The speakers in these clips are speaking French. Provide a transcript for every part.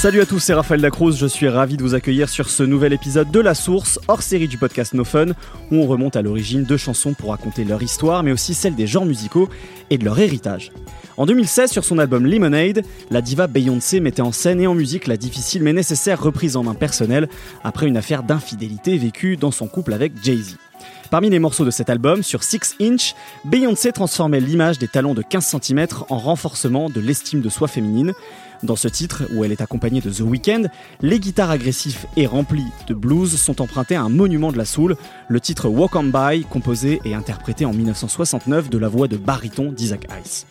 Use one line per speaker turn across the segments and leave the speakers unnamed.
Salut à tous, c'est Raphaël Lacruz, je suis ravi de vous accueillir sur ce nouvel épisode de La Source, hors série du podcast No Fun, où on remonte à l'origine de chansons pour raconter leur histoire, mais aussi celle des genres musicaux et de leur héritage. En 2016, sur son album Lemonade, la diva Beyoncé mettait en scène et en musique la difficile mais nécessaire reprise en main personnelle après une affaire d'infidélité vécue dans son couple avec Jay-Z. Parmi les morceaux de cet album, sur 6 Inch, Beyoncé transformait l'image des talons de 15 cm en renforcement de l'estime de soi féminine. Dans ce titre, où elle est accompagnée de The Weeknd, les guitares agressives et remplies de blues sont empruntées à un monument de la soul, le titre Walk On By, composé et interprété en 1969 de la voix de baryton d'Isaac Ice.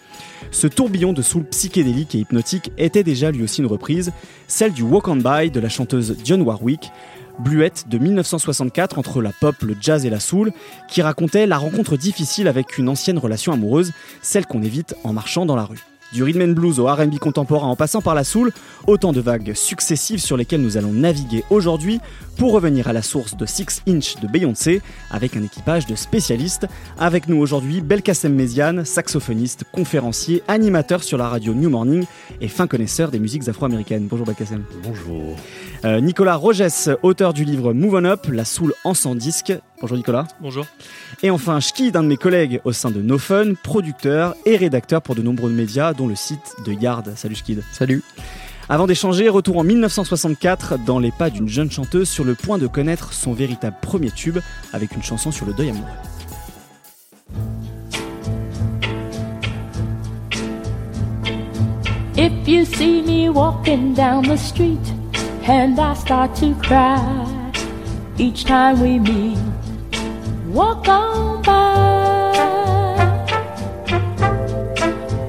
Ce tourbillon de soul psychédélique et hypnotique était déjà lui aussi une reprise, celle du Walk On By de la chanteuse Dionne Warwick, Bluette de 1964 entre la pop, le jazz et la soul, qui racontait la rencontre difficile avec une ancienne relation amoureuse, celle qu'on évite en marchant dans la rue. Du rhythm and blues au R&B contemporain en passant par la soul, autant de vagues successives sur lesquelles nous allons naviguer aujourd'hui pour revenir à la source de 6 Inch de Beyoncé avec un équipage de spécialistes. Avec nous aujourd'hui Belkacem Méziane, saxophoniste, conférencier, animateur sur la radio New Morning et fin connaisseur des musiques afro-américaines. Bonjour Belkacem.
Bonjour.
Euh, Nicolas Rogès, auteur du livre Move On Up, la soul en 100 disques. Bonjour Nicolas.
Bonjour.
Et enfin, Shki, d'un de mes collègues au sein de No Fun, producteur et rédacteur pour de nombreux médias, dont le site de Yard. Salut Shkid.
Salut.
Avant d'échanger, retour en 1964 dans les pas d'une jeune chanteuse sur le point de connaître son véritable premier tube avec une chanson sur le deuil amoureux.
If you see me walking down the street and I start to cry each time we meet, walk on by.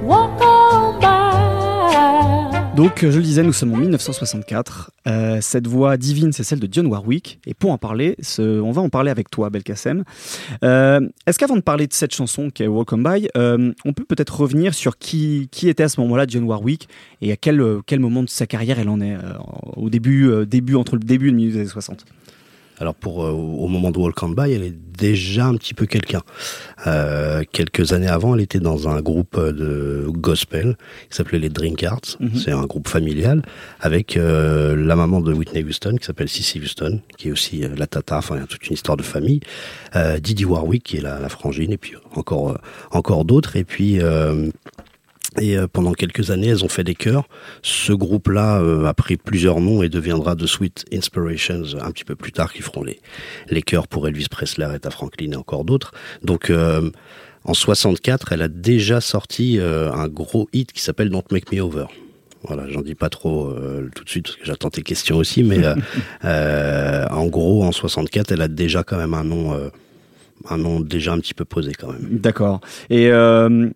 Walk on by.
Donc, je le disais, nous sommes en 1964. Euh, cette voix divine, c'est celle de Dionne Warwick. Et pour en parler, on va en parler avec toi, Belkacem. Euh, Est-ce qu'avant de parler de cette chanson qui est Welcome By, euh, on peut peut-être revenir sur qui, était à ce moment-là Dionne Warwick et à quel, euh, quel moment de sa carrière elle en est euh, au début, euh, début, entre le début et le milieu des années 60
Alors pour euh, au moment de Walk On By, elle est déjà un petit peu quelqu'un. Euh, quelques années avant, elle était dans un groupe euh, de gospel qui s'appelait les Drinkards.
Mhm.
C'est un groupe familial avec euh, la maman de Whitney Houston qui s'appelle Cissy Houston, qui est aussi euh, la tata. Enfin, il y a toute une histoire de famille. Euh, Didi Warwick qui est la, la frangine et puis encore encore d'autres. Et puis euh, et euh, pendant quelques années, elles ont fait des chœurs. Ce groupe-là euh, a pris plusieurs noms et deviendra The Sweet Inspirations un petit peu plus tard, qui feront les, les chœurs pour Elvis Presley, Aretha Franklin et encore d'autres. Donc, euh, en 64, elle a déjà sorti euh, un gros hit qui s'appelle Don't Make Me Over. Voilà, j'en dis pas trop euh, tout de suite parce que j'attends tes questions aussi, mais euh, euh, en gros, en 64, elle a déjà quand même un nom, euh, un nom déjà un petit peu posé quand même.
D'accord. Et euh,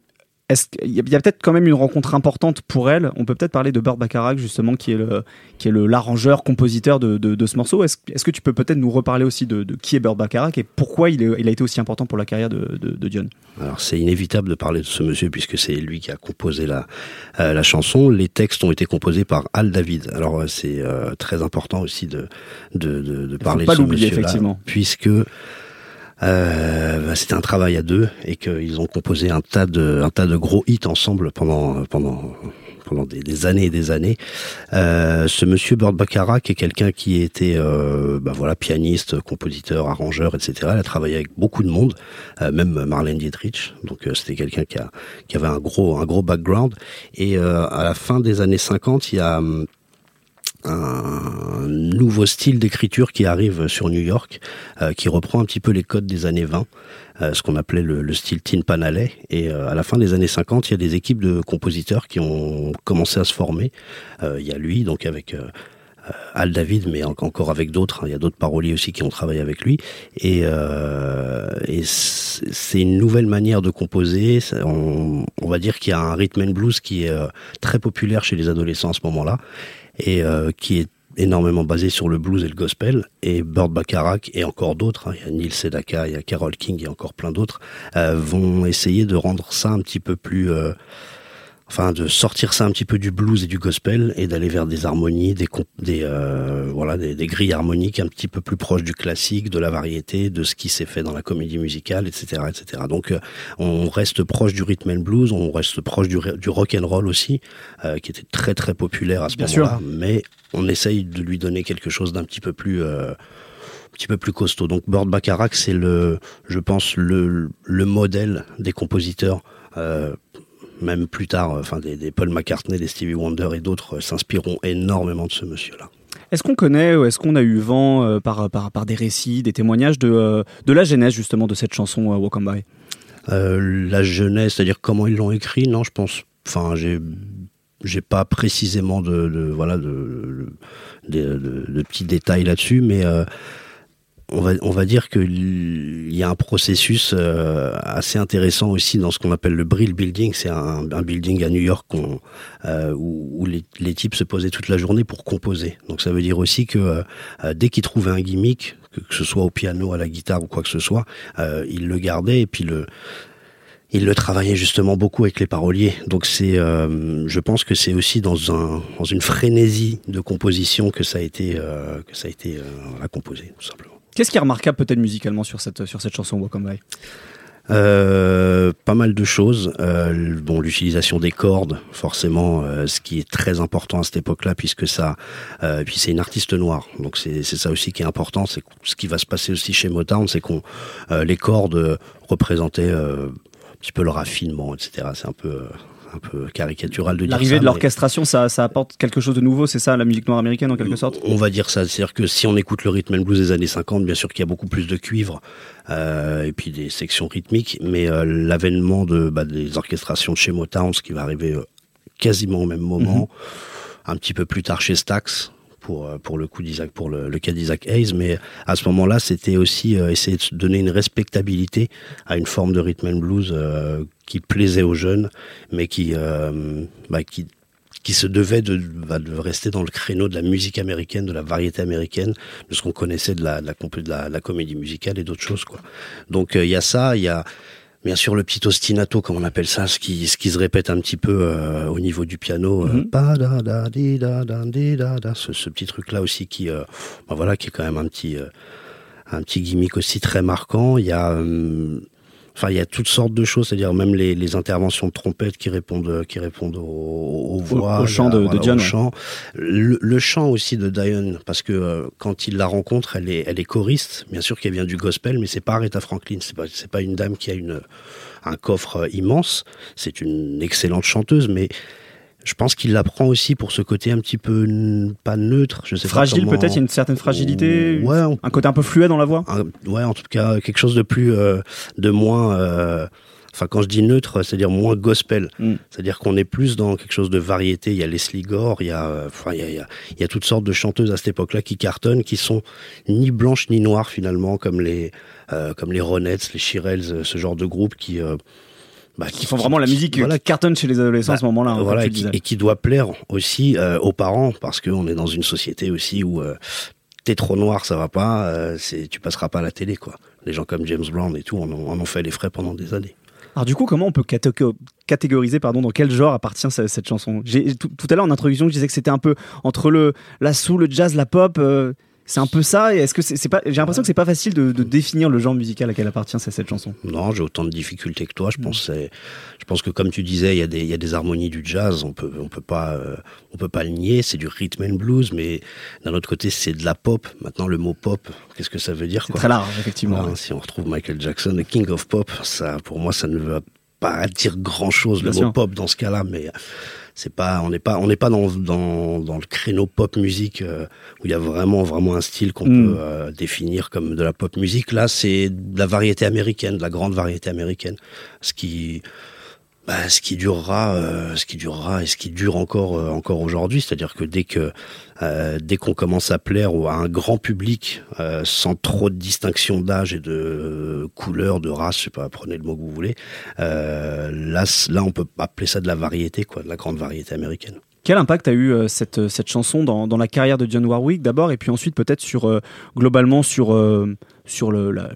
est-ce qu'il y a, il y a peut-être quand même une rencontre importante pour elle On peut peut-être parler de Burt Bacharach justement, qui est le qui est le l'arrangeur, compositeur de, de, de ce morceau. Est-ce est-ce que tu peux peut-être nous reparler aussi de, de qui est Burt Bacharach et pourquoi il, est- il a été aussi important pour la carrière de, de,
Alors c'est inévitable de parler de ce monsieur puisque c'est lui qui a composé la, euh, la chanson. Les textes ont été composés par Al David. Alors euh, c'est euh, très important aussi de, de, parler de ce monsieur-là,
effectivement.
puisque euh, bah, c'était un travail à deux et qu'ils ont composé un tas de un tas de gros hits ensemble pendant pendant pendant des, années et des années. Euh, ce monsieur Burt Bacharach est quelqu'un qui était euh, bah voilà pianiste, compositeur, arrangeur, etc. Il a travaillé avec beaucoup de monde, euh, même Marlène Dietrich. Donc euh, c'était quelqu'un qui, a, qui avait un gros un gros background. Et à la fin des années 50, il y a hum, un nouveau style d'écriture qui arrive sur New York, euh, qui reprend un petit peu les codes des années 20, euh, ce qu'on appelait le, le style Tin Pan Alley. Et euh, à la fin des années 50, il y a des équipes de compositeurs qui ont commencé à se former. Euh, il y a lui, donc avec euh, euh, Al David, mais en- encore avec d'autres. hein. Il y a d'autres paroliers aussi qui ont travaillé avec lui. Et, euh, et c'est une nouvelle manière de composer. On, on va dire qu'il y a un rhythm and blues qui est très populaire chez les adolescents à ce moment-là et euh, qui est énormément basé sur le blues et le gospel. Et Burt Bacharach et encore d'autres, hein, il y a Neil Sedaka, il y a Carole King et encore plein d'autres, euh, vont essayer de rendre ça un petit peu plus... euh, enfin de sortir ça un petit peu du blues et du gospel et d'aller vers des harmonies, des des euh, voilà des, des, grilles harmoniques un petit peu plus proches du classique, de la variété, de ce qui s'est fait dans la comédie musicale, etc., etc. Donc euh, on reste proche du rhythm and blues, on reste proche du, du rock and roll aussi, euh, qui était très très populaire à ce moment-là, mais on essaye de lui donner quelque chose d'un petit peu plus un petit peu plus costaud. Donc Burt Bacharach, c'est le, je pense, le, le modèle des compositeurs euh, même plus tard, euh, enfin des, Paul McCartney, des Stevie Wonder et d'autres euh, s'inspireront énormément de ce monsieur-là.
Est-ce qu'on connaît ou est-ce qu'on a eu vent euh, par, par, par, des récits, des témoignages de, de la genèse justement de cette chanson Walk On By?
La genèse, c'est-à-dire comment ils l'ont écrit, non, je pense. Enfin, j'ai j'ai pas précisément de, voilà de, de, petits détails là-dessus, mais on va, on va dire qu'il y a un processus euh, assez intéressant aussi dans ce qu'on appelle le Brill Building. C'est un, un, building à New York euh, où, où les, les, types se posaient toute la journée pour composer. Donc ça veut dire aussi que euh, dès qu'ils trouvaient un gimmick, que, ce soit au piano, à la guitare ou quoi que ce soit, ils le gardaient et puis le il le travaillait justement beaucoup avec les paroliers. Donc c'est, je pense que c'est aussi dans un dans une frénésie de composition que ça a été que ça a été à composer tout simplement.
Qu'est-ce qui est remarquable peut-être musicalement sur cette, sur cette chanson On By
euh, pas mal de choses. Euh, bon, l'utilisation des cordes, forcément, euh, ce qui est très important à cette époque-là, puisque ça, euh, puis c'est une artiste noire, donc c'est ça aussi qui est important. C'est ce qui va se passer aussi chez Motown, c'est qu'on les cordes représentaient un petit peu le raffinement, etc. C'est un peu un peu caricatural de dire
L'arrivée de l'orchestration, ça, ça, apporte quelque chose de nouveau, c'est ça, la musique noire américaine en quelque sorte?
On va dire ça, c'est-à-dire que si on écoute le rhythm and blues des années 50, bien sûr qu'il y a beaucoup plus de cuivre euh, et puis des sections rythmiques, mais euh, l'avènement de, bah, des orchestrations de chez Motown, ce qui va arriver euh, quasiment au même moment, mhm. un petit peu plus tard chez Stax, pour, pour le coup d'Isaac, pour le, le cas d'Isaac Hayes, mais à ce moment-là, c'était aussi euh, essayer de donner une respectabilité à une forme de rhythm and blues euh, qui plaisait aux jeunes, mais qui, bah, qui qui se devait de, bah, de, rester dans le créneau de la musique américaine, de la variété américaine, de ce qu'on connaissait de la, de la, de la, la comédie musicale et d'autres choses. quoi. Donc il y a ça, il y a bien sûr le petit ostinato comme on appelle ça ce qui ce qui se répète un petit peu euh, au niveau du piano euh, ce, ce, petit truc là aussi qui euh, bah voilà qui est quand même un petit un petit gimmick aussi très marquant il y a Enfin, il y a toutes sortes de choses, c'est-à-dire même les, les, interventions de trompette qui répondent, qui répondent aux, aux voix,
au, chant de, voilà, de Diane.
Chant. Le, le, chant aussi de Diane, parce que euh, quand il la rencontre, elle est, elle est choriste. Bien sûr qu'elle vient du gospel, mais c'est pas Aretha Franklin. C'est pas, c'est pas une dame qui a une un coffre immense. C'est une excellente chanteuse, mais je pense qu'il l'apprend aussi pour ce côté un petit peu pas neutre. Je sais
Fragile
pas
peut-être, il y a une certaine fragilité,
ouais, on...
un côté un peu fluet dans la voix.
Un, ouais, en tout cas quelque chose de plus, euh, de moins. Euh, enfin, quand je dis neutre, c'est-à-dire moins gospel. Mm. C'est-à-dire qu'on est plus dans quelque chose de variété. Il y a Leslie Gore, il y a, euh, enfin, il y a, il y a, il y a toutes sortes de chanteuses à cette époque-là qui cartonnent, qui sont ni blanches ni noires finalement, comme les, euh, comme les Ronettes, les Shirelles, ce genre de groupe qui euh,
bah, qui font vraiment la musique voilà, qui cartonne chez les adolescents bah, à ce moment-là. Hein,
voilà, et qui, et qui, doit plaire aussi euh, aux parents parce qu'on est dans une société aussi où euh, t'es trop noir, ça va pas, euh, c'est tu passeras pas à la télé quoi. Les gens comme James Brown et tout, en, on en fait les frais pendant des années.
Alors du coup, comment on peut catégoriser pardon dans quel genre appartient cette chanson? Tout, tout, à l'heure en introduction, je disais que c'était un peu entre le la soul, le jazz, la pop. Euh, c'est un peu ça. Et est-ce que c'est pas J'ai l'impression que c'est pas facile de, de, définir le genre musical à laquelle appartient cette chanson.
Non, j'ai autant de difficultés que toi. Je pense, mm. je pense que comme tu disais, il y a des, il y a des harmonies du jazz. On peut, on peut pas, euh, on peut pas le nier. C'est du rhythm and blues, mais d'un autre côté, c'est de la pop. Maintenant, le mot pop, qu'est-ce que ça veut dire
C'est très large, effectivement.
Ouais, si on retrouve Michael Jackson, le King of Pop, ça, pour moi, ça ne veut pas dire grand chose le mot pop dans ce cas-là, mais c'est pas, on n'est pas, on n'est pas dans, dans, dans, le créneau pop musique euh, où il y a vraiment, vraiment un style qu'on mm. peut euh, définir comme de la pop musique. Là, c'est de la variété américaine, de la grande variété américaine, ce qui, bah, ce qui durera, euh, ce qui durera et ce qui dure encore, euh, encore aujourd'hui. C'est-à-dire que dès que, euh, dès qu'on commence à plaire à un grand public, sans trop de distinction d'âge et de couleur, de race, je sais pas, prenez le mot que vous voulez, là, là, on peut appeler ça de la variété, quoi, de la grande variété américaine.
Quel impact a eu euh, cette, cette chanson dans, dans la carrière de John Warwick d'abord et puis ensuite peut-être sur euh, globalement sur, euh, sur le, la, la-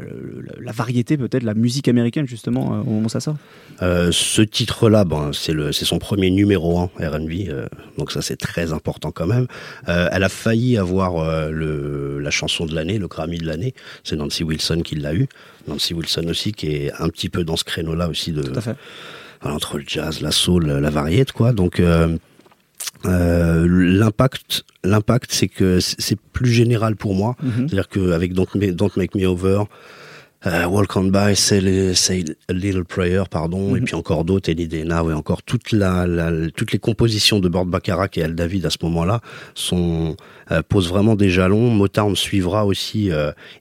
la variété peut-être la musique américaine justement euh, au moment où ça sort?
Euh, ce titre-là, bon, c'est le, c'est son premier numéro 1 R&B, euh, donc ça c'est très important quand même. Euh, elle a failli avoir euh, le, la chanson de l'année, le Grammy de l'année. C'est Nancy Wilson qui l'a eu. Nancy Wilson aussi, qui est un petit peu dans ce créneau-là aussi de,
Tout à fait.
voilà, entre le jazz, la soul, la variété, quoi. Donc euh, euh, l'impact, l'impact, c'est que c'est plus général pour moi.
Mhm.
C'est-à-dire qu'avec Don't, Don't Make Me Over, euh, Walk On By, Say, Say a Little Prayer, pardon, et
Mhm.
puis encore d'autres, Now, et encore toute la, la- toutes les compositions de Burt Bacharach et Al David à ce moment-là sont euh, posent vraiment des jalons. Motown suivra aussi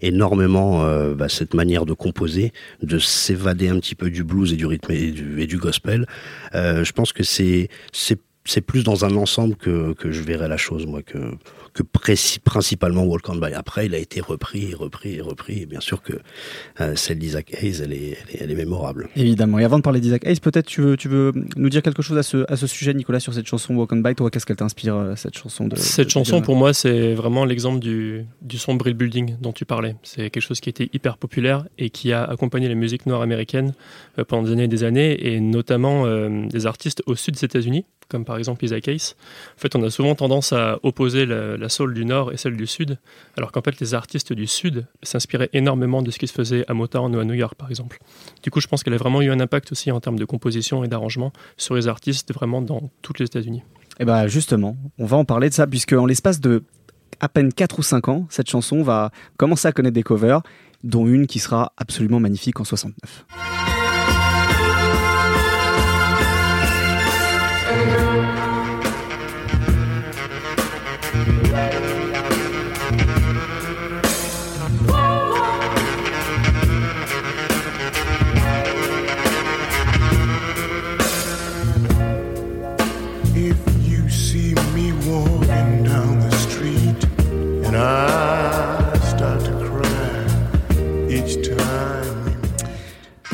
énormément bah, cette manière de composer, de s'évader un petit peu du blues et du rythme et du, et du gospel. Je pense que c'est c'est c'est plus dans un ensemble que, que je verrais la chose, moi, que, que principalement Walk On By. Après, il a été repris, repris, repris. Et bien sûr que euh, celle d'Isaac Hayes, elle est, elle est, elle est mémorable.
Évidemment. Et avant de parler d'Isaac Hayes, peut-être tu veux, tu veux nous dire quelque chose à ce, à ce sujet, Nicolas, sur cette chanson Walk on By. Toi, qu'est-ce qu'elle t'inspire, euh, cette chanson de,
Cette
de-
chanson, pour moi, c'est vraiment l'exemple du, du son Brill Building dont tu parlais. C'est quelque chose qui était hyper populaire et qui a accompagné les musiques noires américaines euh, pendant des années et des années, et notamment euh, des artistes au sud des États-Unis, comme par exemple Isaac Hayes. En fait, on a souvent tendance à opposer la, la soul du nord et celle du sud, alors qu'en fait, les artistes du sud s'inspiraient énormément de ce qui se faisait à Motown ou à New York, par exemple. Du coup, je pense qu'elle a vraiment eu un impact aussi en termes de composition et d'arrangement sur les artistes vraiment dans toutes les États-Unis.
Eh ben justement, on va en parler de ça, puisque en l'espace de à peine 4 ou 5 ans, cette chanson va commencer à connaître des covers, dont une qui sera absolument magnifique en 69.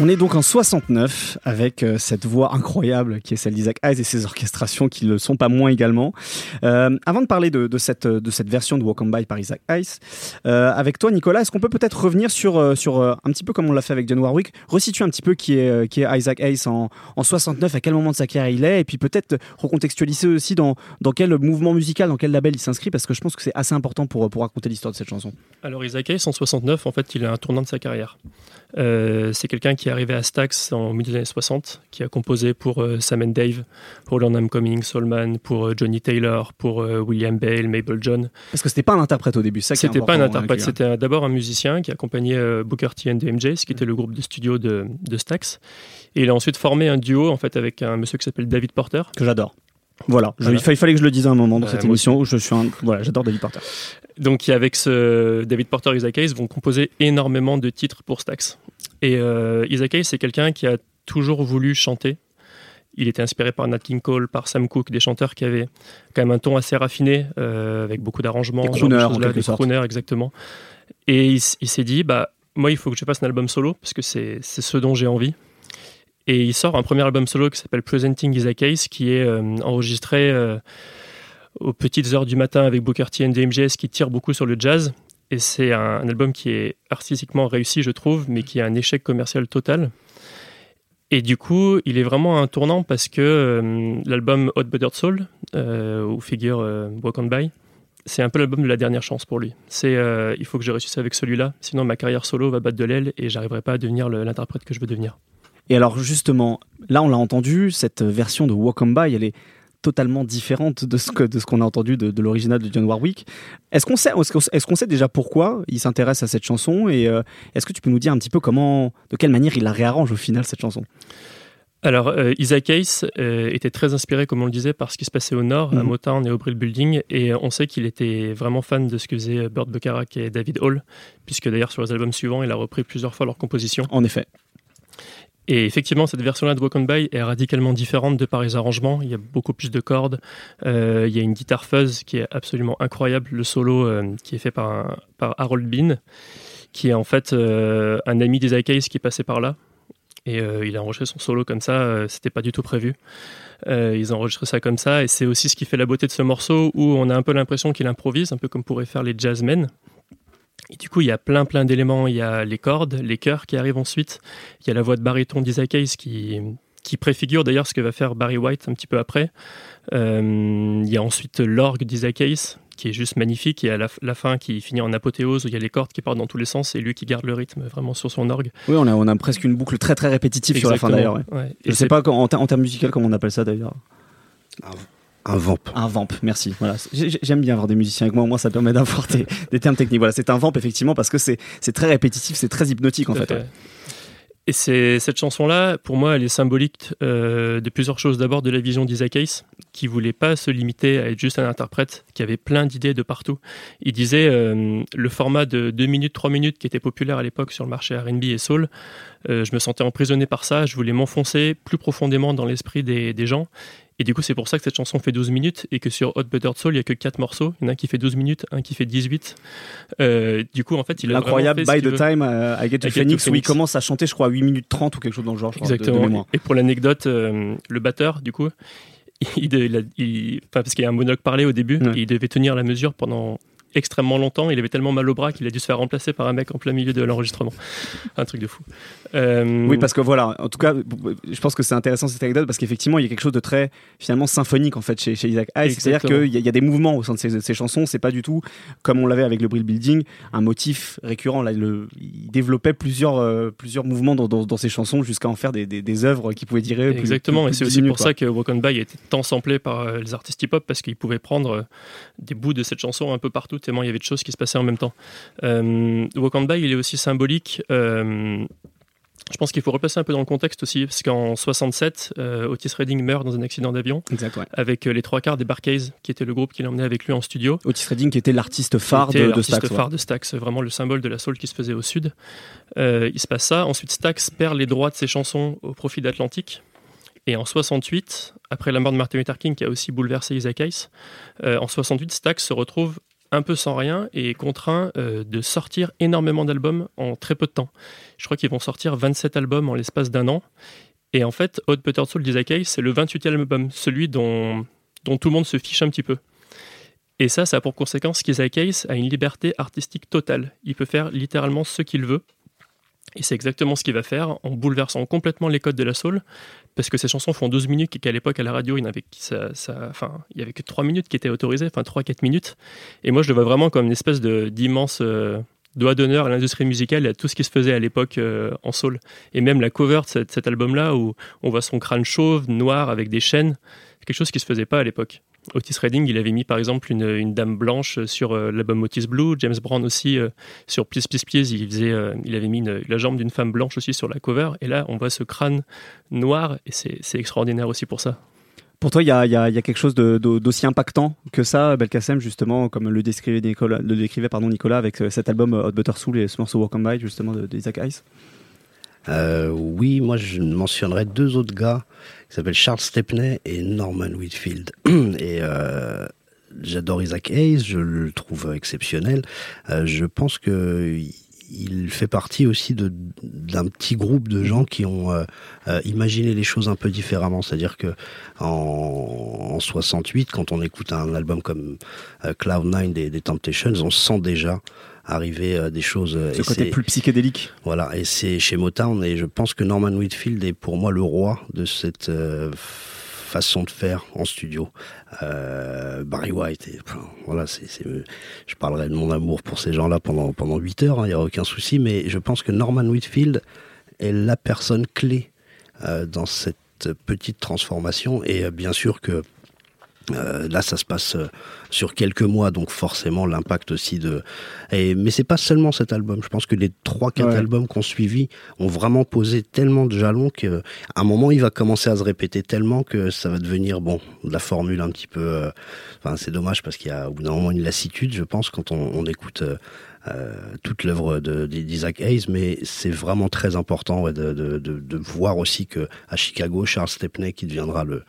On est donc en 69 avec euh, cette voix incroyable qui est celle d'Isaac Hayes et ses orchestrations qui ne le sont pas moins également. Euh, avant de parler de, cette, de cette version de Walk On By par Isaac Hayes, euh, avec toi Nicolas, est-ce qu'on peut peut-être revenir sur, sur un petit peu comme on l'a fait avec John Warwick, resituer un petit peu qui est, qui est Isaac Hayes en, en 69, à quel moment de sa carrière il est, et puis peut-être recontextualiser aussi dans, dans quel mouvement musical, dans quel label il s'inscrit, parce que je pense que c'est assez important pour, pour raconter l'histoire de cette chanson.
Alors Isaac Hayes, en 69, en fait, il a un tournant de sa carrière. C'est quelqu'un qui est arrivé à Stax en milieu des années 60, qui a composé pour euh, Sam and Dave, pour Learn I'm Coming, Soulman, pour euh, Johnny Taylor, pour euh, William Bale, Mabel John.
Parce que c'était pas un interprète au début, ça est
C'était pas un
important,
interprète,
hein,
c'était d'abord un musicien qui accompagnait Booker T and the MJs, qui était le groupe de studio de, de Stax. Et il a ensuite formé un duo en fait avec un monsieur qui s'appelle David Porter.
que j'adore. Voilà, je-
Voilà.
il, fa- il fallait que je le dise à un moment dans
Bah,
cette émission où je suis un. Voilà, j'adore David Porter.
Donc avec ce David Porter et Isaac Hayes vont composer énormément de titres pour Stax. Et euh, Isaac Hayes c'est quelqu'un qui a toujours voulu chanter. Il était inspiré par Nat King Cole, par Sam Cooke, des chanteurs qui avaient quand même un ton assez raffiné, euh, avec beaucoup d'arrangements,
Des crooners, en
choses-là,
quelque
des
sorte.
crooners exactement. Et il, s'est dit, bah moi il faut que je fasse un album solo parce que c'est ce dont j'ai envie. Et il sort un premier album solo qui s'appelle Presenting Isaac Hayes, qui est euh, enregistré euh, aux petites heures du matin avec Booker T and the MJS qui tire beaucoup sur le jazz. Et c'est un, album qui est artistiquement réussi, je trouve, mais qui est un échec commercial total. Et du coup, il est vraiment un tournant parce que euh, l'album Hot Buttered Soul, euh, où figure euh, Walk On By, c'est un peu l'album de la dernière chance pour lui. C'est euh, il faut que je réussisse avec celui-là, sinon ma carrière solo va battre de l'aile et j'arriverai pas à devenir l'interprète que je veux devenir.
Et alors, justement, là, on l'a entendu, cette version de Walk On By, elle est totalement différente de ce que de ce qu'on a entendu de, de l'original de John Warwick. Est-ce qu'on sait, est-ce qu'on, sait déjà pourquoi il s'intéresse à cette chanson et euh, est-ce que tu peux nous dire un petit peu comment, de quelle manière il la réarrange au final cette chanson?
Alors, euh, Isaac Hayes euh, était très inspiré, comme on le disait, par ce qui se passait au nord, à
Mhm.
Motown et au Brill Building. Et on sait qu'il était vraiment fan de ce que faisaient Burt Bacharach et David Hall, puisque d'ailleurs, sur les albums suivants, il a repris plusieurs fois leur composition.
En effet.
Et effectivement, cette version-là de Walk On By est radicalement différente de par les arrangements. Il y a beaucoup plus de cordes. Euh, il y a une guitare fuzz qui est absolument incroyable. Le solo euh, qui est fait par, Harold Bean, qui est en fait euh, un ami d'Isaac Hayes qui passait par là. Et il a enregistré son solo comme ça. C'était pas du tout prévu. Ils ont enregistré ça comme ça, et c'est aussi ce qui fait la beauté de ce morceau, où on a un peu l'impression qu'il improvise, un peu comme pourraient faire les jazzmen. Et du coup, il y a plein plein d'éléments. Il y a les cordes, les chœurs qui arrivent ensuite. Il y a la voix de baryton d'Isaac Hayes qui, qui préfigure d'ailleurs ce que va faire Barry White un petit peu après. Euh, il y a ensuite l'orgue d'Isaac Hayes qui est juste magnifique et à la, la, fin qui finit en apothéose où il y a les cordes qui partent dans tous les sens et lui qui garde le rythme vraiment sur son orgue.
Oui, on a, on a presque une boucle très très répétitive Exactement. sur la fin d'ailleurs. Ouais.
Ouais.
Je sais pas en, en termes musicaux comment on appelle ça d'ailleurs.
Un vamp.
Un vamp, merci. Voilà. J'aime bien avoir des musiciens avec moi, au moins ça permet d'avoir des, des, termes techniques. Voilà, c'est un vamp effectivement parce que c'est très répétitif, c'est très hypnotique en fait. fait. Ouais.
Et c'est cette chanson-là, pour moi, elle est symbolique euh, de plusieurs choses. D'abord, de la vision d'Isaac Hayes, qui voulait pas se limiter à être juste un interprète, qui avait plein d'idées de partout. Il disait euh, le format de 2 minutes, 3 minutes, qui était populaire à l'époque sur le marché R&B et soul. Euh, je me sentais emprisonné par ça. Je voulais m'enfoncer plus profondément dans l'esprit des, des gens. Et du coup, c'est pour ça que cette chanson fait 12 minutes et que sur Hot Buttered Soul, il n'y a que 4 morceaux. Il y en a un qui fait 12 minutes, un qui fait 18. Euh, du coup, en fait, il a
L'incroyable
By
the Time uh, I Get to I Phoenix, où il commence à chanter, je crois, à 8 minutes 30 ou quelque chose dans le genre.
Exactement.
De, de
et pour l'anecdote, euh, le batteur, du coup, il, il, il, parce qu'il y a un monologue parlé au début, ouais. il devait tenir la mesure pendant extrêmement longtemps. Il avait tellement mal au bras qu'il a dû se faire remplacer par un mec en plein milieu de l'enregistrement. un truc de fou.
Euh... Oui, parce que voilà, en tout cas, je pense que c'est intéressant cette anecdote parce qu'effectivement, il y a quelque chose de très finalement symphonique en fait chez, chez Isaac Hayes. C'est-à-dire qu'il y, y, a des mouvements au sein de ses, de ses chansons. C'est pas du tout comme on l'avait avec le Brill Building, un motif récurrent. Là, le, il développait plusieurs, euh, plusieurs mouvements dans, dans, dans, ses chansons jusqu'à en faire des, des, des œuvres qui pouvaient durer.
Exactement,
plus,
plus, et c'est aussi pour quoi. ça que Walk On By était tant samplé par euh, les artistes hip-hop parce qu'ils pouvaient prendre des bouts de cette chanson un peu partout tellement il y avait de choses qui se passaient en même temps. Euh, By, il est aussi symbolique. Euh, je pense qu'il faut replacer un peu dans le contexte aussi, parce qu'en 67, euh, Otis Redding meurt dans un accident d'avion,
ouais.
avec les trois quarts des Barcays, qui était le groupe qui l'emmenait avec lui en studio.
Otis Redding, qui était l'artiste phare de, de Stax.
phare ouais. de Stax, vraiment le symbole de la soul qui se faisait au sud. Euh, il se passe ça. Ensuite, Stax perd les droits de ses chansons au profit d'Atlantic. Et en 68, après la mort de Martin Luther King, qui a aussi bouleversé Isaac Hayes, euh, en 68, Stax se retrouve un peu sans rien et contraint euh, de sortir énormément d'albums en très peu de temps. Je crois qu'ils vont sortir 27 albums en l'espace d'un an. Et en fait, Hot Buttered Soul d'Isaac Hayes, c'est le 28e album, celui dont, dont tout le monde se fiche un petit peu. Et ça, ça a pour conséquence qu'Isaac Hayes a une liberté artistique totale. Il peut faire littéralement ce qu'il veut. Et c'est exactement ce qu'il va faire en bouleversant complètement les codes de la soul, parce que ces chansons font 12 minutes et qu'à l'époque à la radio, il n'y avait, ça, enfin, il y avait que 3 minutes qui étaient autorisées, enfin 3-4 minutes. Et moi, je le vois vraiment comme une espèce d'immense euh, doigt d'honneur à l'industrie musicale et à tout ce qui se faisait à l'époque euh, en soul. Et même la cover de cet, cet album-là, où on voit son crâne chauve, noir, avec des chaînes, quelque chose qui ne se faisait pas à l'époque. Otis Redding, il avait mis par exemple une, une dame blanche sur euh, l'album Otis Blue. James Brown aussi euh, sur Please Please Please, il, faisait, euh, il avait mis une, la jambe d'une femme blanche aussi sur la cover. Et là, on voit ce crâne noir et c'est extraordinaire aussi pour ça.
Pour toi, il y a, y, a, y a, quelque chose d'aussi impactant que ça, Belkacem, justement, comme le décrivait Nicolas, le décrivait pardon, Nicolas avec cet album Hot Butter Soul et ce morceau Walk on By, justement, d'Isaac Hayes?
Euh, oui, moi je mentionnerais deux autres gars qui s'appellent Charles Stepney et Norman Whitfield. Et euh, j'adore Isaac Hayes, je le trouve exceptionnel. Euh, je pense que il fait partie aussi d'un petit groupe de gens qui ont euh, imaginé les choses un peu différemment. C'est-à-dire que en, en, 68, quand on écoute un album comme euh, Cloud9 des, des, Temptations, on sent déjà arriver euh, des choses.
Ce côté plus psychédélique.
Voilà, et c'est chez Motown, et je pense que Norman Whitfield est pour moi le roi de cette façon de faire en studio. Euh, Barry White, et, voilà, c'est, je parlerai de mon amour pour ces gens-là pendant pendant huit heures, il hein, n'y a aucun souci, mais je pense que Norman Whitfield est la personne clé euh, dans cette petite transformation, et euh, bien sûr que euh, là, ça se passe euh, sur quelques mois, donc forcément l'impact aussi de. Et, mais c'est pas seulement cet album. Je pense que les trois, quatre ouais. albums qu'on suivi ont vraiment posé tellement de jalons qu'à un moment il va commencer à se répéter tellement que ça va devenir bon de la formule un petit peu. Euh... Enfin, c'est dommage parce qu'il y a au bout d'un moment une lassitude, je pense, quand on, on écoute. Euh, toute l'œuvre d'Isaac Hayes, mais c'est vraiment très important ouais, de, de, de, de, voir aussi que à Chicago, Charles Stepney, qui deviendra le,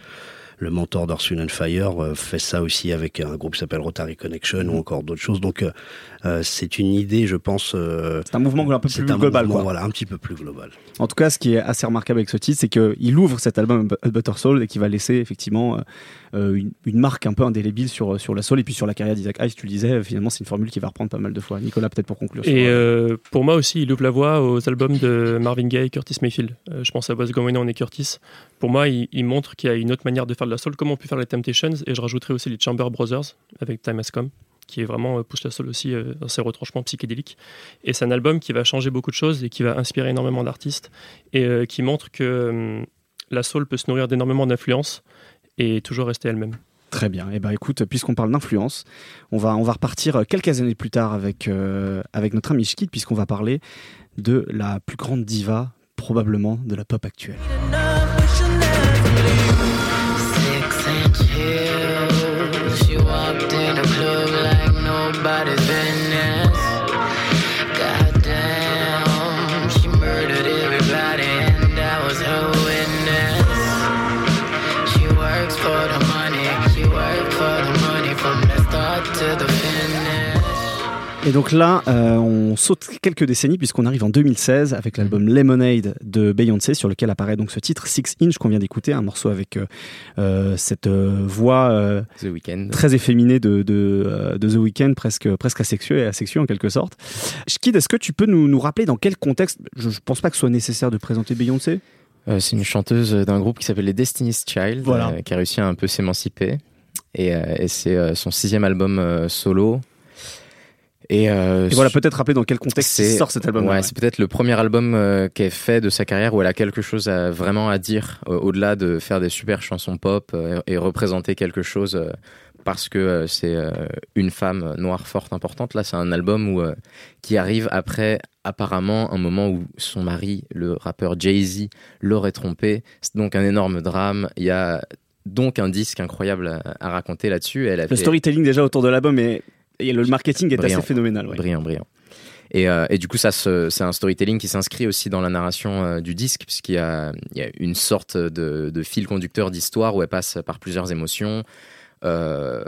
le mentor d'Orson and Fire, euh, fait ça aussi avec un groupe qui s'appelle Rotary Connection ou encore d'autres choses. Donc euh, c'est une idée, je pense. euh,
C'est un mouvement un peu
c'est
plus
un
global. Quoi.
voilà, un petit peu plus global.
En tout cas, ce qui est assez remarquable avec ce titre, c'est qu'il ouvre cet album Butter Soul et qui va laisser effectivement euh, euh, une, une marque un peu indélébile sur, sur la soul et puis sur la carrière d'Isaac Hayes. Tu le disais, finalement, c'est une formule qui va reprendre pas mal de fois. Nicolas, peut-être pour conclure. sur-
Et euh, pour moi aussi, il ouvre la voie aux albums de Marvin Gaye et Curtis Mayfield. Euh, je pense à What's Going On et Curtis. Pour moi, il, il montre qu'il y a une autre manière de faire de la soul, comme on peut faire les Temptations. Et je rajouterai aussi les Chamber Brothers avec Time Has Come, qui est vraiment euh, pousse la soul aussi euh, dans ses retranchements psychédéliques. Et c'est un album qui va changer beaucoup de choses et qui va inspirer énormément d'artistes et euh, qui montre que euh, la soul peut se nourrir d'énormément d'influences et toujours rester elle-même.
Très bien. Et ben écoute, puisqu'on parle d'influence, on va, on va repartir quelques années plus tard avec, euh, avec notre ami Schkid, puisqu'on va parler de la plus grande diva, probablement, de la pop actuelle.
hard it been
Et donc là, euh, on saute quelques décennies puisqu'on arrive en 2016 avec l'album Lemonade de Beyoncé sur lequel apparaît donc ce titre Six Inch qu'on vient d'écouter, un morceau avec euh, euh, cette euh, voix
The
très efféminée de, de, de The Weeknd, presque, presque asexuée et asexuée en quelque sorte. Schkid, est-ce que tu peux nous, nous rappeler dans quel contexte Je, je pense pas que ce soit nécessaire de présenter Beyoncé.
C'est une chanteuse d'un groupe qui s'appelle les Destiny's Child,
Voilà.
qui a réussi à un peu s'émanciper. Et, et c'est son sixième album solo. Et, euh,
Et voilà, peut-être rappeler dans quel contexte sort cet album.
Ouais, c'est peut-être le premier album euh, qu'elle fait de sa carrière où elle a quelque chose à, vraiment à dire, euh, au-delà de faire des super chansons pop euh, et représenter quelque chose parce que c'est une femme noire forte importante. Là, c'est un album où, qui arrive après apparemment un moment où son mari, le rappeur Jay-Z, l'aurait trompé. C'est donc un énorme drame. Il y a donc un disque incroyable à, à raconter là-dessus.
Le
fait-
storytelling déjà autour de l'album et, et le marketing est
Brillant.
assez phénoménal. ouais.
Brillant, brillant. Et, euh, et du coup, ça, c'est un storytelling qui s'inscrit aussi dans la narration euh, du disque, puisqu'il y a, il y a une sorte de, de fil conducteur d'histoire où elle passe par plusieurs émotions. Euh,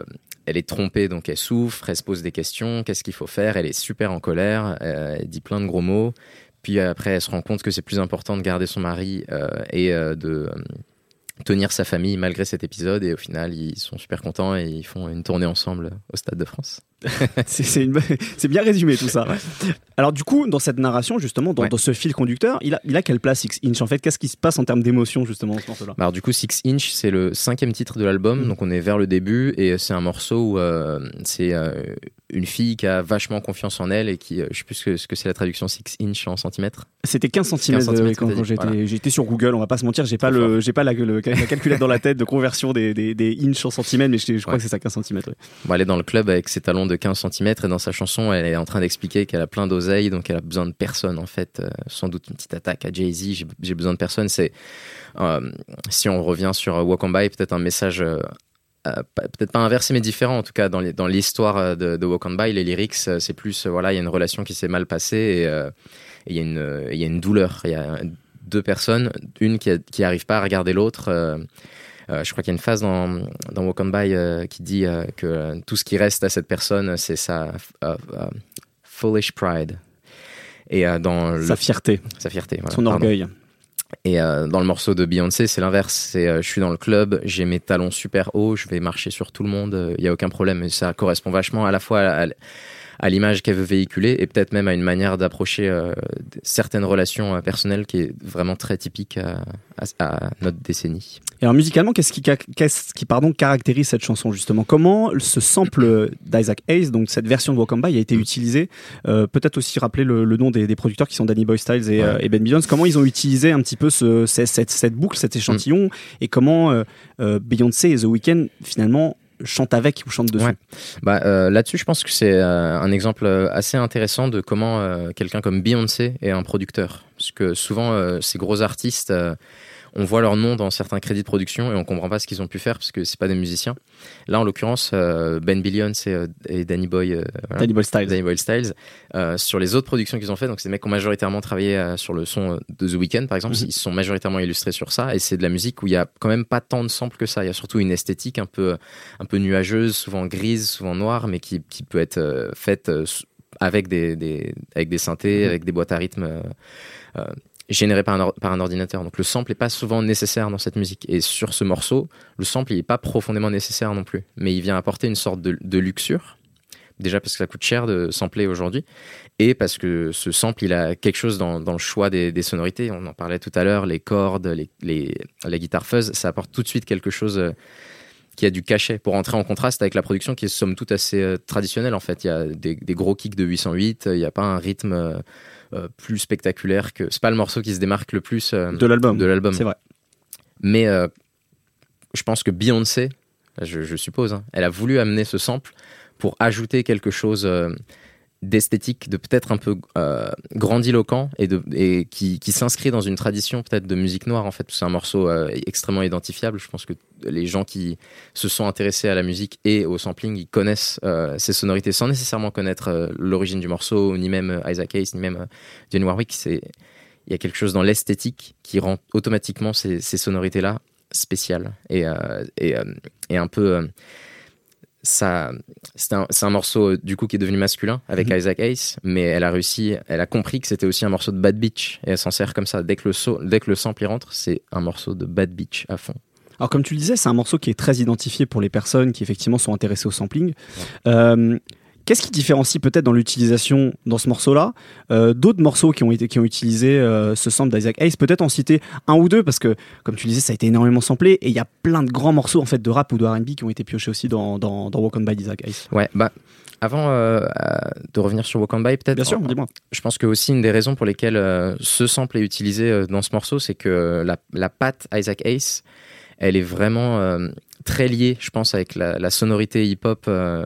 elle est trompée, donc elle souffre, elle se pose des questions, qu'est-ce qu'il faut faire? Elle est super en colère, elle dit plein de gros mots. Puis après, elle se rend compte que c'est plus important de garder son mari et de tenir sa famille malgré cet épisode. Et au final, ils sont super contents et ils font une tournée ensemble au Stade de France.
C'est- bien résumé tout ça. Alors du coup, dans cette narration, justement, dans,
Ouais.
dans ce fil conducteur, il a, il a quelle place Six Inch? En fait, qu'est-ce qui se passe en termes d'émotion justement dans ce
Bah, Alors du coup, Six Inch, c'est le cinquième titre de l'album,
Mm.
donc on est vers le début et c'est un morceau où euh, c'est euh, une fille qui a vachement confiance en elle et qui, euh, je sais plus ce que, ce que c'est la traduction Six Inch en centimètres.
C'était 15 cm
15 centimètres,
quand, j'étais
voilà.
sur Google, on va pas se mentir, j'ai pas, le, pas la, le- la calculette dans la tête de conversion des, des, des inches en centimètres, mais je, je crois
Ouais.
que c'est ça 15 cm.
Bon, elle est dans le club avec ses talons de 15 centimètres et dans sa chanson, elle est en train d'expliquer qu'elle a plein d'oseille, donc elle a besoin de personne en fait. Euh, sans doute une petite attaque à Jay-Z, j'ai- besoin de personne. C'est euh, si on revient sur euh, Walk on By, peut-être un message. peut-être pas inversé mais différent en tout cas dans l'histoire de, de Walk on By les lyrics c'est plus voilà il y a une relation qui s'est mal passée et il y y a une douleur il y a deux personnes une qui a- qui arrive pas à regarder l'autre je crois qu'il y a une phase dans, dans Walk on By euh, qui dit euh, que euh, tout ce qui reste à cette personne, c'est sa euh, euh, foolish pride. Et euh, dans le-
Sa fierté,
sa fierté, voilà,
son
pardon.
orgueil.
Et euh, dans le morceau de Beyoncé, c'est l'inverse. C'est euh, je suis dans le club, j'ai mes talons super hauts, je vais marcher sur tout le monde, il y a aucun problème. Et ça correspond vachement à la fois à, à l'image qu'elle veut véhiculer et peut-être même à une manière d'approcher euh, certaines relations euh, personnelles qui est vraiment très typique à, à- à notre décennie.
Et alors musicalement, qu'est-ce qui, ca- qu'est-ce qui pardon, caractérise cette chanson justement? Comment ce sample d'Isaac Hayes, donc cette version de Walk on By, a été utilisé? Euh, Peut-être aussi rappeler le, le nom des, des producteurs qui sont Danny Boy Styles et,
Ouais.
et Ben Billions. Comment ils ont utilisé un petit peu ce, ce- cette, cette boucle, cet échantillon, et comment Beyoncé et The Weeknd finalement chantent avec ou chantent dessus
Ouais. Bah, euh, Là-dessus, je pense que c'est euh, un exemple assez intéressant de comment euh, quelqu'un comme Beyoncé est un producteur. Parce que souvent, ces gros artistes, on voit leur nom dans certains crédits de production et on comprend pas ce qu'ils ont pu faire parce que c'est pas des musiciens. Là, en l'occurrence, euh, Ben Billions et, euh, et Danny Boy, euh, voilà.
Danny Boy Styles.
Danny Boyle Styles sur les autres productions qu'ils ont fait donc c'est des mecs qui ont majoritairement travaillé sur le son de The Weeknd par exemple
Mhm.
ils se sont majoritairement illustrés sur ça et c'est de la musique où il y a quand même pas tant de samples que ça il y a surtout une esthétique un peu un peu nuageuse souvent grise souvent noire mais qui, qui peut être euh, faite euh, avec des, des avec des synthés
Mhm.
avec des boîtes à rythme euh, euh, générées par un, ordinateur. Donc le sample est pas souvent nécessaire dans cette musique. Et sur ce morceau le sample il est pas profondément nécessaire non plus. Mais il vient apporter une sorte de, de luxure. Déjà parce que ça coûte cher de sampler aujourd'hui. Et parce que ce sample il a quelque chose dans, le choix des, sonorités. On en parlait tout à l'heure. Les cordes les, les, la guitare fuzz ça apporte tout de suite quelque chose euh, qui a du cachet pour entrer en contraste avec la production qui est somme toute assez euh, traditionnelle en fait. Il y a des, des gros kicks de 808 il n'y a pas un rythme euh, euh, plus spectaculaire que c'est pas le morceau qui se démarque le plus euh,
De l'album.
de l'album
C'est vrai.
mais euh, je pense que Beyoncé, je, je suppose, hein, elle a voulu amener ce sample pour ajouter quelque chose euh, d'esthétique, de peut-être un peu euh, grandiloquent et, de, et qui, qui s'inscrit dans une tradition peut-être de musique noire en fait. C'est un morceau euh, extrêmement identifiable. Je pense que les gens qui se sont intéressés à la musique et au sampling, ils connaissent euh, ces sonorités sans nécessairement connaître l'origine du morceau, ni même Isaac Hayes, ni même Johnny Warwick. C'est il y a quelque chose dans l'esthétique qui rend automatiquement ces, ces sonorités-là spéciales et, et, et un peu. Ça, c'est un, c'est un morceau euh, du coup qui est devenu masculin avec
Mhm.
Isaac Hayes, mais elle a réussi, elle a compris que c'était aussi un morceau de Bad Beach et elle s'en sert comme ça. Dès que le, saut, dès que le sample y rentre, c'est un morceau de Bad Beach à fond.
Alors comme tu le disais, c'est un morceau qui est très identifié pour les personnes qui effectivement sont intéressées au sampling. Euh, Qu'est-ce qui différencie peut-être dans l'utilisation dans ce morceau-là euh, d'autres morceaux qui ont été qui ont utilisé euh, ce sample d'Isaac Hayes? Peut-être en citer un ou deux parce que comme tu disais, ça a été énormément samplé et il y a plein de grands morceaux en fait de rap ou de R&B qui ont été piochés aussi dans, dans, dans Walk On By d'Isaac Hayes.
Ouais, bah. Avant euh, de revenir sur Walk On By, peut-être.
Bien sûr, dis-moi.
Je pense que aussi une des raisons pour lesquelles ce sample est utilisé dans ce morceau, c'est que la, la patte Isaac Hayes, elle est vraiment très liée, je pense, avec la, la sonorité hip-hop euh,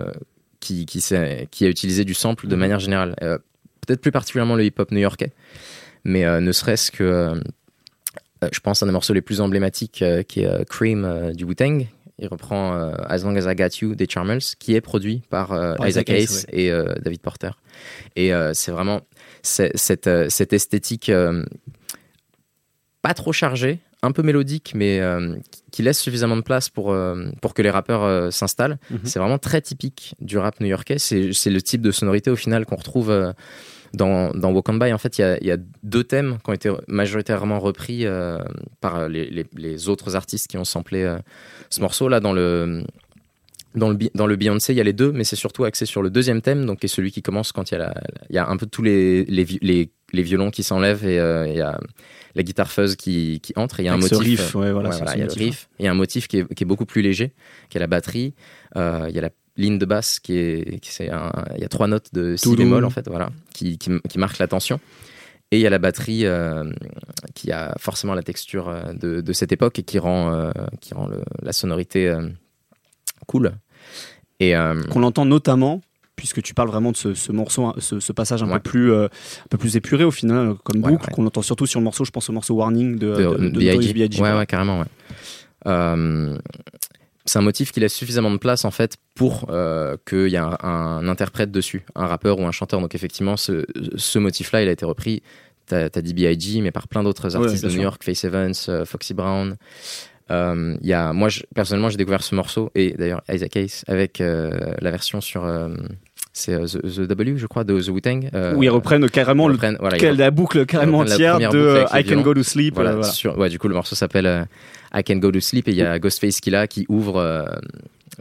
qui, qui, s'est- qui a utilisé du sample de manière générale. Euh, Peut-être plus particulièrement le hip-hop new-yorkais, mais euh, ne serait-ce que, euh, je pense, un des morceaux les plus emblématiques qui est Cream du Wu-Tang. Il reprend euh, As Long As I Got You des Charmels, qui est produit par, euh,
Par
Isaac Hayes et euh, David Porter. Et c'est vraiment cette, cette esthétique pas trop chargée, un peu mélodique, mais euh, qui laisse suffisamment de place pour, euh, pour que les rappeurs euh, s'installent.
Mhm.
C'est vraiment très typique du rap new-yorkais. C'est c'est le type de sonorité au final qu'on retrouve dans, dans Walk On By. En fait, il y y a deux thèmes qui ont été majoritairement repris par les, les- les autres artistes qui ont samplé ce morceau. Là, dans le, dans le, dans le Beyoncé, il y a les deux, mais c'est surtout axé sur le deuxième thème, donc qui est celui qui commence quand il y a, la- il y a un peu tous les, les, vi- les, les violons qui s'enlèvent et euh, il y a la guitare fuzz qui, qui entre. Et il y a un
Avec
motif.
riff, ouais, voilà,
Ouais,
ce-
voilà,
ce
il y a le riff. Il y a un motif qui est, qui est beaucoup plus léger, qui est la batterie. Euh, il y a la ligne de basse qui est, qui c'est un- il y a trois notes de si bémol en fait, voilà, qui, qui, qui marquent la tension. Et il y a la batterie euh, qui a forcément la texture euh, de, de cette époque et qui rend, euh, qui rend le- la sonorité euh, cool. Et euh,
Qu'on l'entend notamment puisque tu parles vraiment de ce, ce morceau, hein, ce, ce passage un
Ouais.
peu plus, euh, un peu plus épuré au final, euh, comme
Ouais,
boucle,
ouais.
qu'on entend surtout sur le morceau. Je pense au morceau Warning de,
de,
de, de
B.I.G. Ouais, carrément. Euh, c'est un motif qui laisse suffisamment de place en fait pour euh, qu'il y ait un, un interprète dessus, un rappeur ou un chanteur. Donc effectivement, ce, ce motif-là, il a été repris. T'as as dit B.I.G., mais par plein d'autres artistes de New. York, Face Evans, Foxy Brown. Euh, y a, moi, je- personnellement, j'ai découvert ce morceau et d'ailleurs Isaac Hayes avec euh, la version sur euh, c'est euh, The, The W, je crois, de The Wu-Tang.
Où ils reprennent carrément
ils
le,
voilà,
la boucle carrément entière de I Can. Go to Sleep.
Voilà,
voilà.
sur- ouais, du coup, le morceau s'appelle I Can Go to Sleep et il y a Ghostface qui là qui ouvre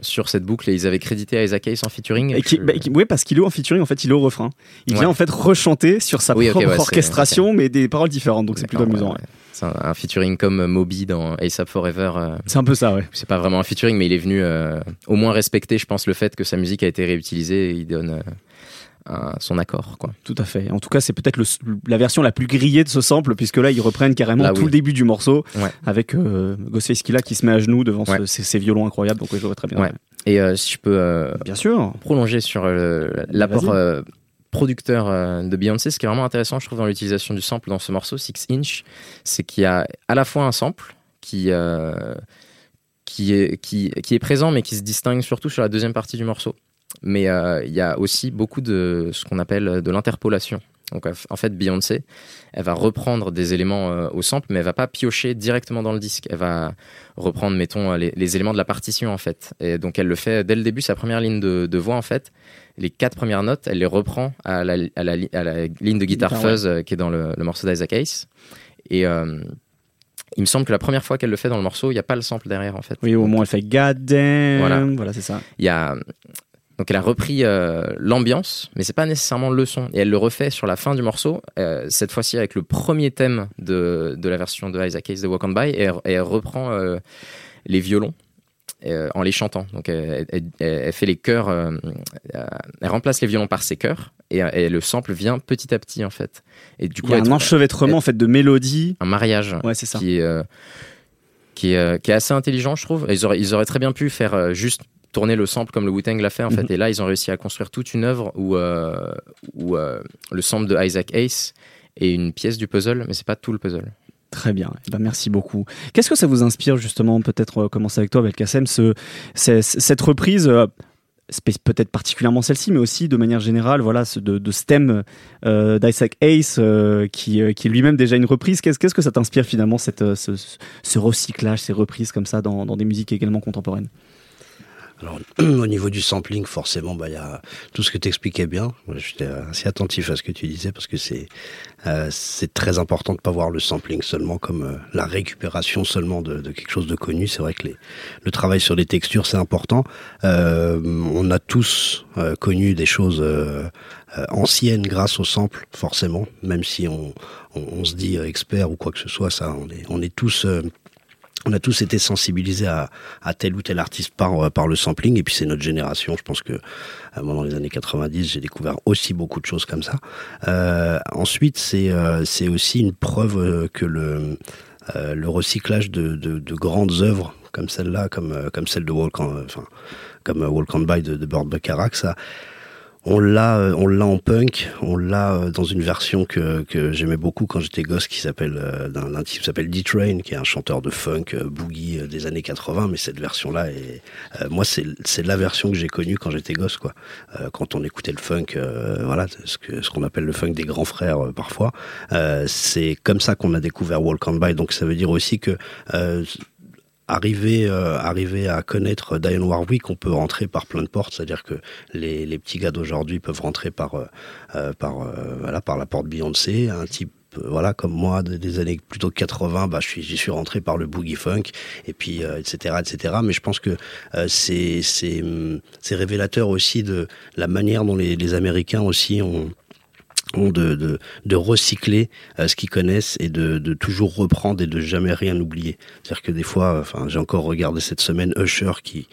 sur cette boucle et ils avaient crédité Isaac Hayes en featuring.
Et qui,
Je-
bah, qui- parce qu'il est en featuring, en fait, il est au refrain. Il
Ouais.
vient en fait rechanter sur sa
Oui,
propre
ouais, c'est-
orchestration, mais des paroles différentes, donc c'est plutôt amusant.
ouais. C'est un, un featuring comme Moby dans ASAP Forever. euh,
C'est un peu ça, ouais.
c'est pas vraiment un featuring, mais il est venu euh, au moins respecter, je pense, le fait que sa musique a été réutilisée et il donne euh, son accord. Quoi.
Tout à fait. En tout cas, c'est peut-être la version la plus grillée de ce sample, puisque là, ils reprennent carrément
Là,
tout
oui.
le début du morceau,
Ouais.
avec euh, Ghostface qui se met à genoux devant
Ouais.
ces, ces violons incroyables, donc je vois très bien.
Ouais. Et euh, si je peux euh,
Bien sûr.
prolonger sur euh, l'apport producteur de Beyoncé, ce qui est vraiment intéressant, je trouve, dans l'utilisation du sample dans ce morceau, Six Inch, c'est qu'il y a à la fois un sample qui, qui, est, qui, qui est présent, mais qui se distingue surtout sur la deuxième partie du morceau. Mais euh, il y a aussi beaucoup de ce qu'on appelle de l'interpolation. Donc en fait, Beyoncé, elle va reprendre des éléments euh, au sample, mais elle va pas piocher directement dans le disque. Elle va reprendre, mettons, les, les éléments de la partition en fait. Et donc elle le fait dès le début, sa première ligne de, de voix en fait. Les quatre premières notes, elle les reprend à la, à la, li- à la ligne de guitare fuzz euh, qui est dans le, le morceau d'Isaac Hayes. Et euh, il me semble que la première fois qu'elle le fait dans le morceau, il n'y a pas le sample derrière en fait.
Oui, au moins elle fait God damn.
Voilà.
Voilà, c'est ça.
il y a donc elle a repris euh, l'ambiance, mais c'est pas nécessairement le son. Et elle le refait sur la fin du morceau, euh, cette fois-ci avec le premier thème de, de la version de Isaac Hayes de Walk On By, et, elle- et elle reprend euh, les violons en les chantant. Donc elle, fait les chœurs, elle remplace les violons par ses chœurs, et, et le sample vient petit à petit en fait. Et du coup,
Il y a un enchevêtrement en fait de mélodies.
un mariage
Ouais, c'est ça.
qui est, qui, est, qui est assez intelligent, je trouve. Ils auraient, ils auraient très bien pu faire juste tourner le sample comme le Wu-Tang l'a fait, en
Mhm.
fait. Et là, ils ont réussi à construire toute une œuvre où, euh, où euh, le sample de Isaac Hayes est une pièce du puzzle, mais c'est pas tout le puzzle.
Très bien. Eh ben, merci beaucoup. Qu'est-ce que ça vous inspire justement Peut-être euh, commencer avec toi, Belkacem, ce, cette reprise. euh, peut-être particulièrement celle-ci, mais aussi de manière générale, voilà, de, de ce thème euh, d'Isaac euh, qui, euh, qui est lui-même déjà une reprise. Qu'est-ce, qu'est-ce que ça t'inspire finalement, cette, ce, ce recyclage, ces reprises comme ça dans, dans des musiques également contemporaines?
Alors, au niveau du sampling, forcément, bah, il y a tout ce que tu expliquais bien. J'étais assez attentif à ce que tu disais parce que c'est euh, très important de pas voir le sampling seulement comme euh, la récupération seulement de, de quelque chose de connu. C'est vrai que les, le travail sur les textures, c'est important. Euh, on a tous euh, connu des choses euh, euh, anciennes grâce au sample, forcément, même si on, on, se dit euh, expert ou quoi que ce soit, ça, on est, on est tous... on a tous été sensibilisés à, à tel ou tel artiste par, euh, par le sampling, et puis c'est notre génération. Je pense que euh, moi, dans les années 90, j'ai découvert aussi beaucoup de choses comme ça. Euh, ensuite, c'est euh, aussi une preuve euh, que le, euh, le recyclage de, de, de grandes œuvres comme celle-là, comme, comme celle de Walk on, enfin, comme Walk on By de, de Burt Bacharach, ça, on l'a, euh, on l'a en punk, on l'a euh, dans une version que, que j'aimais beaucoup quand j'étais gosse, qui s'appelle euh, d'un, type qui s'appelle D-Train, qui est un chanteur de funk boogie des années 80. Mais cette version-là, est, euh, moi, c'est, c'est la version que j'ai connue quand j'étais gosse, quoi. Euh, quand on écoutait le funk, euh, voilà, ce que ce qu'on appelle le funk des grands frères parfois. C'est comme ça qu'on a découvert Walk on By. Donc ça veut dire aussi que arriver, euh, à connaître Diane Warwick, on peut rentrer par plein de portes, c'est-à-dire que les, les petits gars d'aujourd'hui peuvent rentrer par, euh, euh, par, euh, voilà, par la porte Beyoncé, un type euh, voilà comme moi de- des années plutôt 80 bah je suis j'y suis rentré par le boogie funk et puis euh, etc etc mais je pense que euh, c'est c'est hum, c'est révélateur aussi de la manière dont les, les américains aussi ont ont de, de, de recycler euh, ce qu'ils connaissent et de, de toujours reprendre et de jamais rien oublier. C'est-à-dire que des fois, euh, enfin, j'ai encore regardé cette semaine Usher qui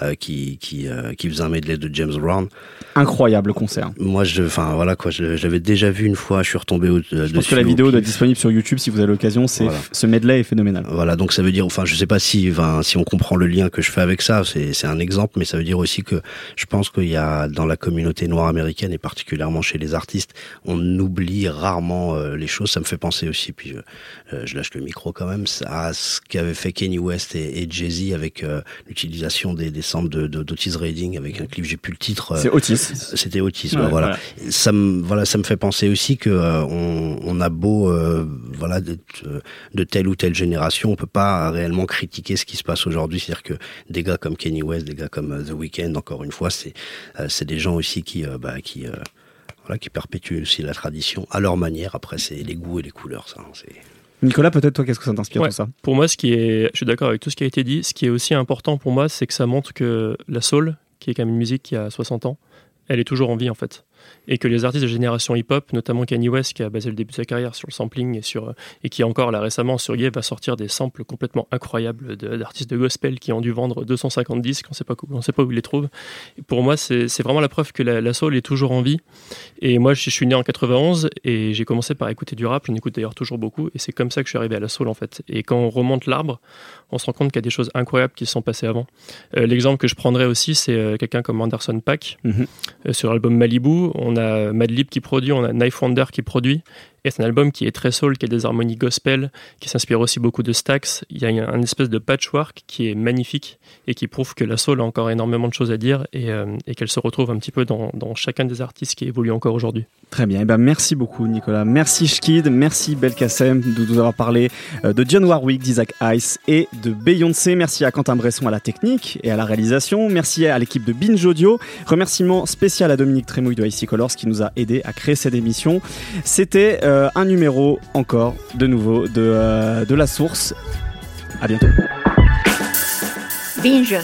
euh, qui qui, euh, qui faisait un medley de James Brown.
Incroyable concert.
Moi, je, enfin voilà quoi, je, je l'avais déjà vu une fois. Je suis retombé au,
Je pense que la vidéo doit être disponible sur YouTube si vous avez l'occasion. C'est
Voilà.
ce medley est phénoménal.
Voilà, donc ça veut dire, enfin, je sais pas si, enfin, si on comprend le lien que je fais avec ça, c'est c'est un exemple, mais ça veut dire aussi que je pense qu'il y a dans la communauté noire américaine et particulièrement chez les artistes, on oublie rarement euh, les choses. Ça me fait penser aussi, puis je, euh, je lâche le micro quand même, à ce qu'avaient fait Kanye West et, et Jay-Z avec euh, l'utilisation des, des samples de, de, d'Otis Redding avec un clip, j'ai plus le titre. euh,
C'est Otis.
c'était Otis,
Ouais,
ouais, voilà. Ça me, voilà, ça me fait penser aussi que euh, on, on a beau, euh, voilà, euh, de telle ou telle génération, on peut pas réellement critiquer ce qui se passe aujourd'hui. C'est-à-dire que des gars comme Kanye West, des gars comme The Weeknd, encore une fois, c'est, euh, c'est des gens aussi qui, euh, bah, qui, euh, voilà, qui perpétuent aussi la tradition à leur manière. Après, c'est les goûts et les couleurs, ça. hein, c'est...
Nicolas, peut-être toi, qu'est-ce que ça t'inspire
Ouais.
tout ça?
Pour moi, ce qui est, je suis d'accord avec tout ce qui a été dit. Ce qui est aussi important pour moi, c'est que ça montre que la soul, qui est quand même une musique qui a 60 ans, elle est toujours en vie en fait. Et que les artistes de génération hip-hop, notamment Kanye West, qui a basé le début de sa carrière sur le sampling et, sur, et qui encore là récemment sur Ye va sortir des samples complètement incroyables d'artistes de gospel qui ont dû vendre 250 disques, on ne sait pas, où- on sait pas où ils les trouvent. Et pour moi, c'est vraiment la preuve que la, la soul est toujours en vie. Et moi, je, je suis né en 91 et j'ai commencé par écouter du rap. J'en écoute d'ailleurs toujours beaucoup. Et c'est comme ça que je suis arrivé à la soul en fait. Et quand on remonte l'arbre, on se rend compte qu'il y a des choses incroyables qui se sont passées avant. Euh, L'exemple que je prendrais aussi, c'est euh, quelqu'un comme Anderson Paak.
Mhm.
Euh, sur l'album Malibu, on a Madlib qui produit, on a Knife Wonder qui produit. Et c'est un album qui est très soul, qui a des harmonies gospel, qui s'inspire aussi beaucoup de Stax. Il y a un espèce de patchwork qui est magnifique et qui prouve que la soul a encore énormément de choses à dire et, euh, qu'elle se retrouve un petit peu dans, chacun des artistes qui évoluent encore aujourd'hui.
Très bien. Et eh ben merci beaucoup Nicolas. Merci Shkid, merci Belkacem de nous avoir parlé euh, de John Warwick, d'Isaac Ice et de Beyoncé. Merci à Quentin Bresson à la technique et à la réalisation. Merci à l'équipe de Binge Audio. Remerciement spécial à Dominique Trémouille de IC Colors qui nous a aidé à créer cette émission. C'était euh, un numéro encore de nouveau de, euh, la source. À bientôt.
Binge.